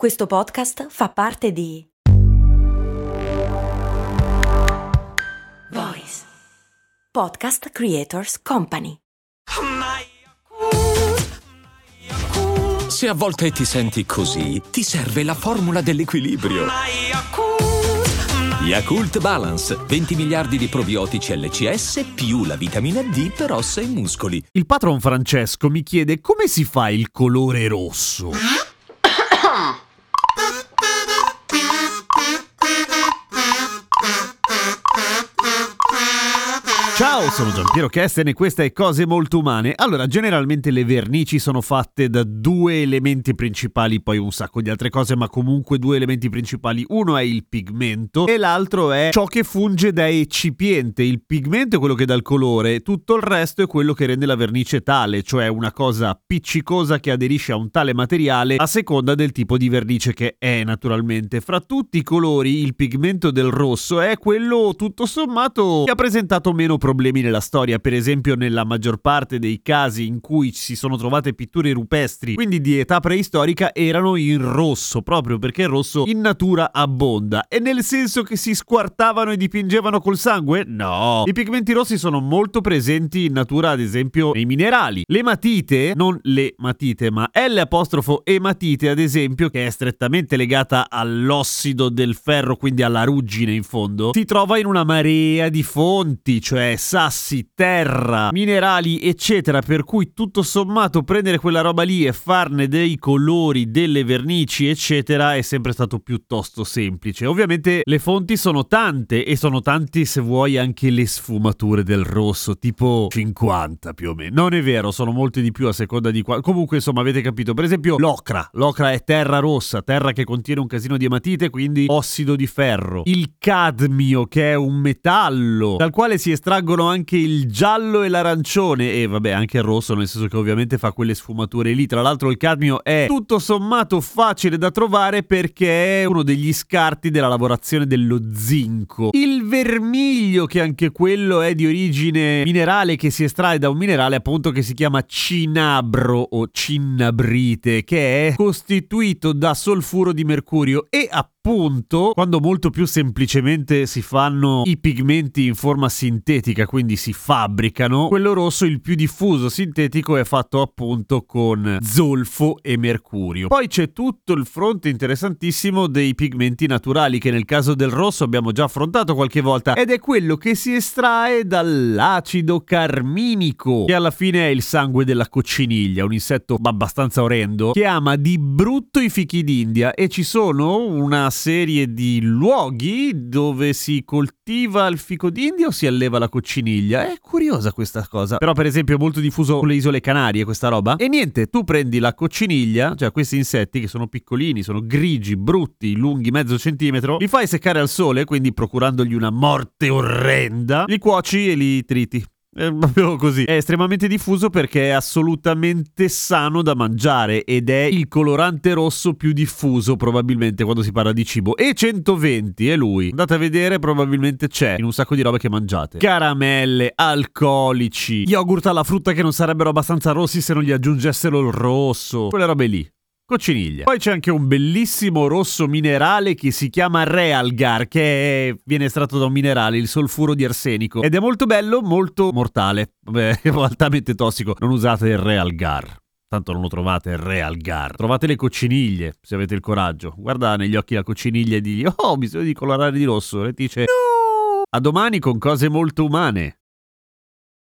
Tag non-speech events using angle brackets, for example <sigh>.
Questo podcast fa parte di Voice Podcast Creators Company. Se a volte ti senti così, ti serve la formula dell'equilibrio. Yakult Balance, 20 miliardi di probiotici LCS più la vitamina D per ossa e muscoli. Il patron Francesco mi chiede come si fa il colore rosso. Ciao, sono Giampiero Kesten e questa è Cose Molto Umane. Allora, generalmente le vernici sono fatte da due elementi principali, poi un sacco di altre cose, ma comunque due elementi principali. Uno è il pigmento e l'altro è ciò che funge da eccipiente. Il pigmento è quello che dà il colore, tutto il resto è quello che rende la vernice tale, cioè una cosa appiccicosa che aderisce a un tale materiale a seconda del tipo di vernice che è, naturalmente. Fra tutti i colori, il pigmento del rosso è quello tutto sommato che ha presentato meno problemi problemi nella storia, per esempio nella maggior parte dei casi in cui si sono trovate pitture rupestri, quindi di età preistorica, erano in rosso, proprio perché il rosso in natura abbonda. E nel senso che si squartavano e dipingevano col sangue? No. I pigmenti rossi sono molto presenti in natura, ad esempio, nei minerali. L'ematite, non le matite, ma L' ad esempio, che è strettamente legata all'ossido del ferro, quindi alla ruggine in fondo, si trova in una marea di fonti, cioè sassi, terra, minerali, eccetera, per cui tutto sommato prendere quella roba lì e farne dei colori, delle vernici, eccetera, è sempre stato piuttosto semplice. Ovviamente le fonti sono tante e sono tanti se vuoi anche le sfumature del rosso, tipo 50 più o meno. Non è vero, sono molte di più a seconda di qua. Comunque, insomma, avete capito. Per esempio, l'ocra. L'ocra è terra rossa, terra che contiene un casino di ematite, quindi ossido di ferro. Il cadmio, che è un metallo dal quale si estraggono anche il giallo e l'arancione. E vabbè anche il rosso nel senso che ovviamente fa quelle sfumature lì. Tra l'altro il cadmio è tutto sommato facile da trovare perché è uno degli scarti della lavorazione dello zinco. Il vermiglio che anche quello è di origine minerale che si estrae da un minerale appunto che si chiama cinabro o cinnabrite che è costituito da solfuro di mercurio e appunto appunto quando molto più semplicemente si fanno i pigmenti in forma sintetica, quindi si fabbricano, quello rosso il più diffuso sintetico è fatto appunto con zolfo e mercurio. Poi c'è tutto il fronte interessantissimo dei pigmenti naturali che nel caso del rosso abbiamo già affrontato qualche volta ed è quello che si estrae dall'acido carminico, che alla fine è il sangue della cocciniglia, un insetto abbastanza orrendo che ama di brutto i fichi d'India e ci sono una serie di luoghi dove si coltiva il fico d'India o si alleva la cocciniglia. È curiosa questa cosa. Però, per esempio, è molto diffuso sulle isole Canarie questa roba. E niente, tu prendi la cocciniglia, cioè questi insetti che sono piccolini, sono grigi, brutti, lunghi mezzo centimetro, li fai seccare al sole, quindi procurandogli una morte orrenda, li cuoci e li triti. È proprio così. È estremamente diffuso perché è assolutamente sano da mangiare ed è il colorante rosso più diffuso probabilmente quando si parla di cibo. E 120 è lui. Andate a vedere, probabilmente c'è in un sacco di robe che mangiate. Caramelle, alcolici, yogurt alla frutta che non sarebbero abbastanza rossi se non gli aggiungessero il rosso. Quelle robe lì cocciniglia. Poi c'è anche un bellissimo rosso minerale che si chiama Realgar, che è, viene estratto da un minerale, il solfuro di arsenico. Ed è molto bello, molto mortale. Vabbè, <laughs> altamente tossico. Non usate il Realgar. Tanto non lo trovate il Realgar. Trovate le cocciniglie, se avete il coraggio. Guarda negli occhi la cocciniglia e digli, oh, bisogno di colorare di rosso. E dice, no! A domani con cose molto umane.